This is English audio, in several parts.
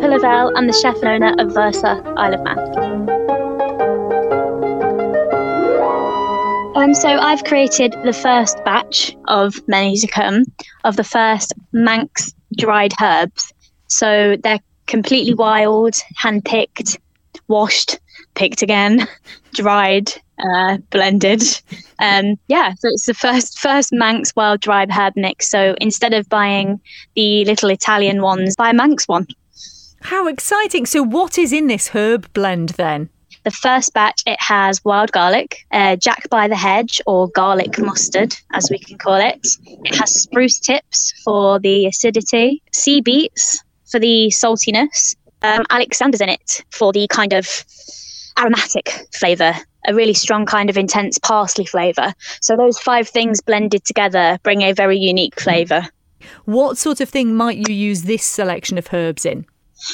Pippa Lavelle. I'm the chef and owner of Versa Isle of Man. Um, so I've created the first batch of many to come of the first Manx dried herbs. So they're completely wild, hand-picked, washed, picked again, dried, uh, blended. Um, yeah, so it's the first first Manx wild dried herb mix. So instead of buying the little Italian ones, buy a Manx one. How exciting! So what is in this herb blend then? The first batch it has wild garlic, uh, Jack by the hedge or garlic mustard, as we can call it. It has spruce tips for the acidity, sea beets for the saltiness, um, Alexander's in it for the kind of aromatic flavour, a really strong kind of intense parsley flavour. So those five things blended together bring a very unique flavour. What sort of thing might you use this selection of herbs in?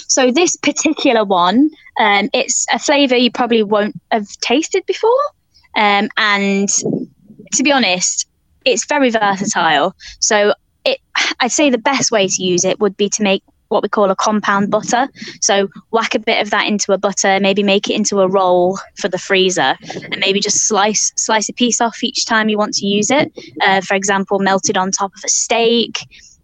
So this particular one, um, it's a flavour you probably won't have tasted before, um, and to be honest, it's very versatile. So it, I'd say the best way to use it would be to make what we call a compound butter. So whack a bit of that into a butter, maybe make it into a roll for the freezer, and maybe just slice slice a piece off each time you want to use it. Uh, for example, melted on top of a steak.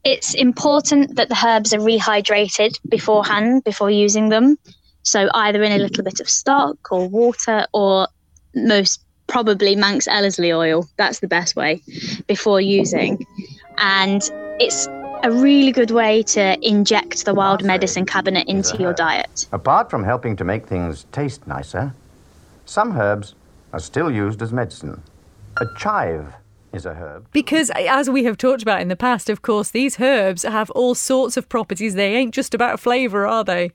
It's important that the herbs are rehydrated beforehand before using them. So either in a little bit of stock or water, or most probably Manx Ellerslie oil. That's the best way before using. And it's a really good way to inject the wild medicine cabinet into your diet. Apart from helping to make things taste nicer, some herbs are still used as medicine. A chive is a herb. Because, eh, as we have talked about in the past, of course, these herbs have all sorts of properties. They ain't just about flavour, are they?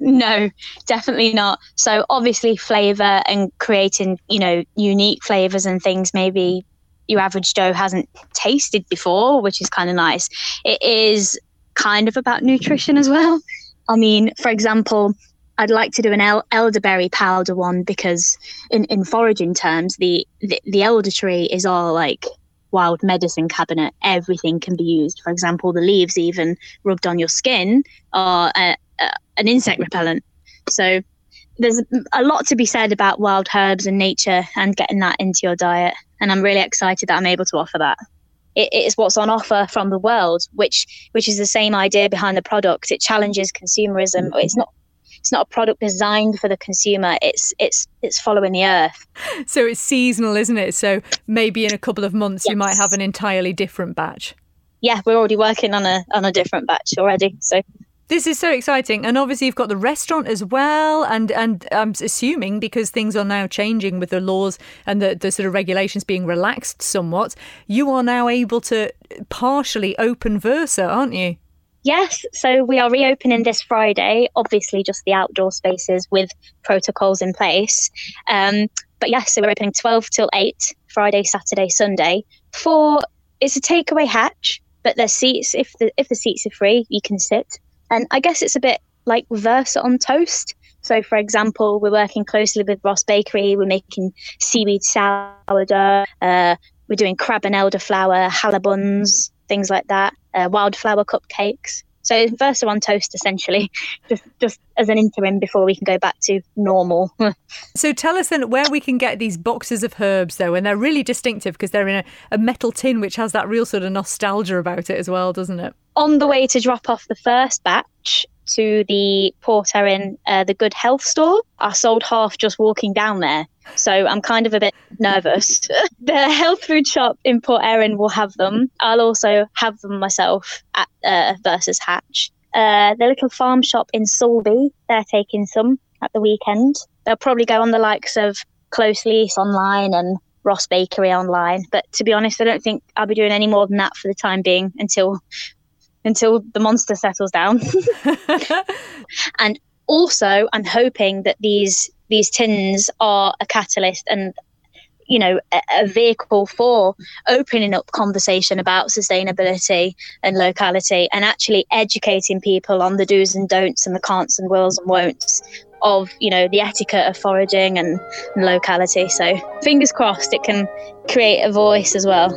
No, definitely not. So, obviously, flavour and creating, you know, unique flavours and things maybe your average Joe hasn't tasted before, which is kind of nice. It is kind of about nutrition as well. I mean, for example, I'd like to do an el- elderberry powder one because, in, in foraging terms, the, the, the elder tree is all like wild medicine cabinet. Everything can be used. For example, the leaves, even rubbed on your skin, are a, a, an insect repellent. So there's a lot to be said about wild herbs and nature and getting that into your diet. And I'm really excited that I'm able to offer that. It is what's on offer from the world, which which is the same idea behind the product. It challenges consumerism. It's not it's not a product designed for the consumer. It's it's it's following the earth. So it's seasonal, isn't it? So maybe in a couple of months yes. you might have an entirely different batch. Yeah, we're already working on a on a different batch already. So this is so exciting, and obviously you've got the restaurant as well, and and I'm assuming because things are now changing with the laws and the, the sort of regulations being relaxed somewhat, you are now able to partially open Versa, aren't you? Yes, so we are reopening this Friday. Obviously, just the outdoor spaces with protocols in place. Um, but yes, so we're opening twelve till eight Friday, Saturday, Sunday. For it's a takeaway hatch, but there's seats. If the if the seats are free, you can sit. And I guess it's a bit like Versa on toast. So, for example, we're working closely with Ross Bakery. We're making seaweed sourdough. Uh, we're doing crab and elderflower halibuns, things like that. Uh, wildflower cupcakes. So Versa on toast, essentially, just just as an interim before we can go back to normal. so tell us then where we can get these boxes of herbs, though, and they're really distinctive because they're in a, a metal tin, which has that real sort of nostalgia about it as well, doesn't it? on the way to drop off the first batch to the Port Erin, uh, the Good Health store, I sold half just walking down there. So I'm kind of a bit nervous. the health food shop in Port Erin will have them. I'll also have them myself at uh, Versa's Hatch. Uh, the little farm shop in Sulby, they're taking some at the weekend. They'll probably go on the likes of Close Leece online and Ross Bakery online. But to be honest, I don't think I'll be doing any more than that for the time being until until the monster settles down. and also, I'm hoping that these these tins are a catalyst and you know a, a, vehicle for opening up conversation about sustainability and locality and actually educating people on the do's and don'ts and the can'ts and wills and won'ts of you know the etiquette of foraging and, and locality so fingers crossed it can create a voice as well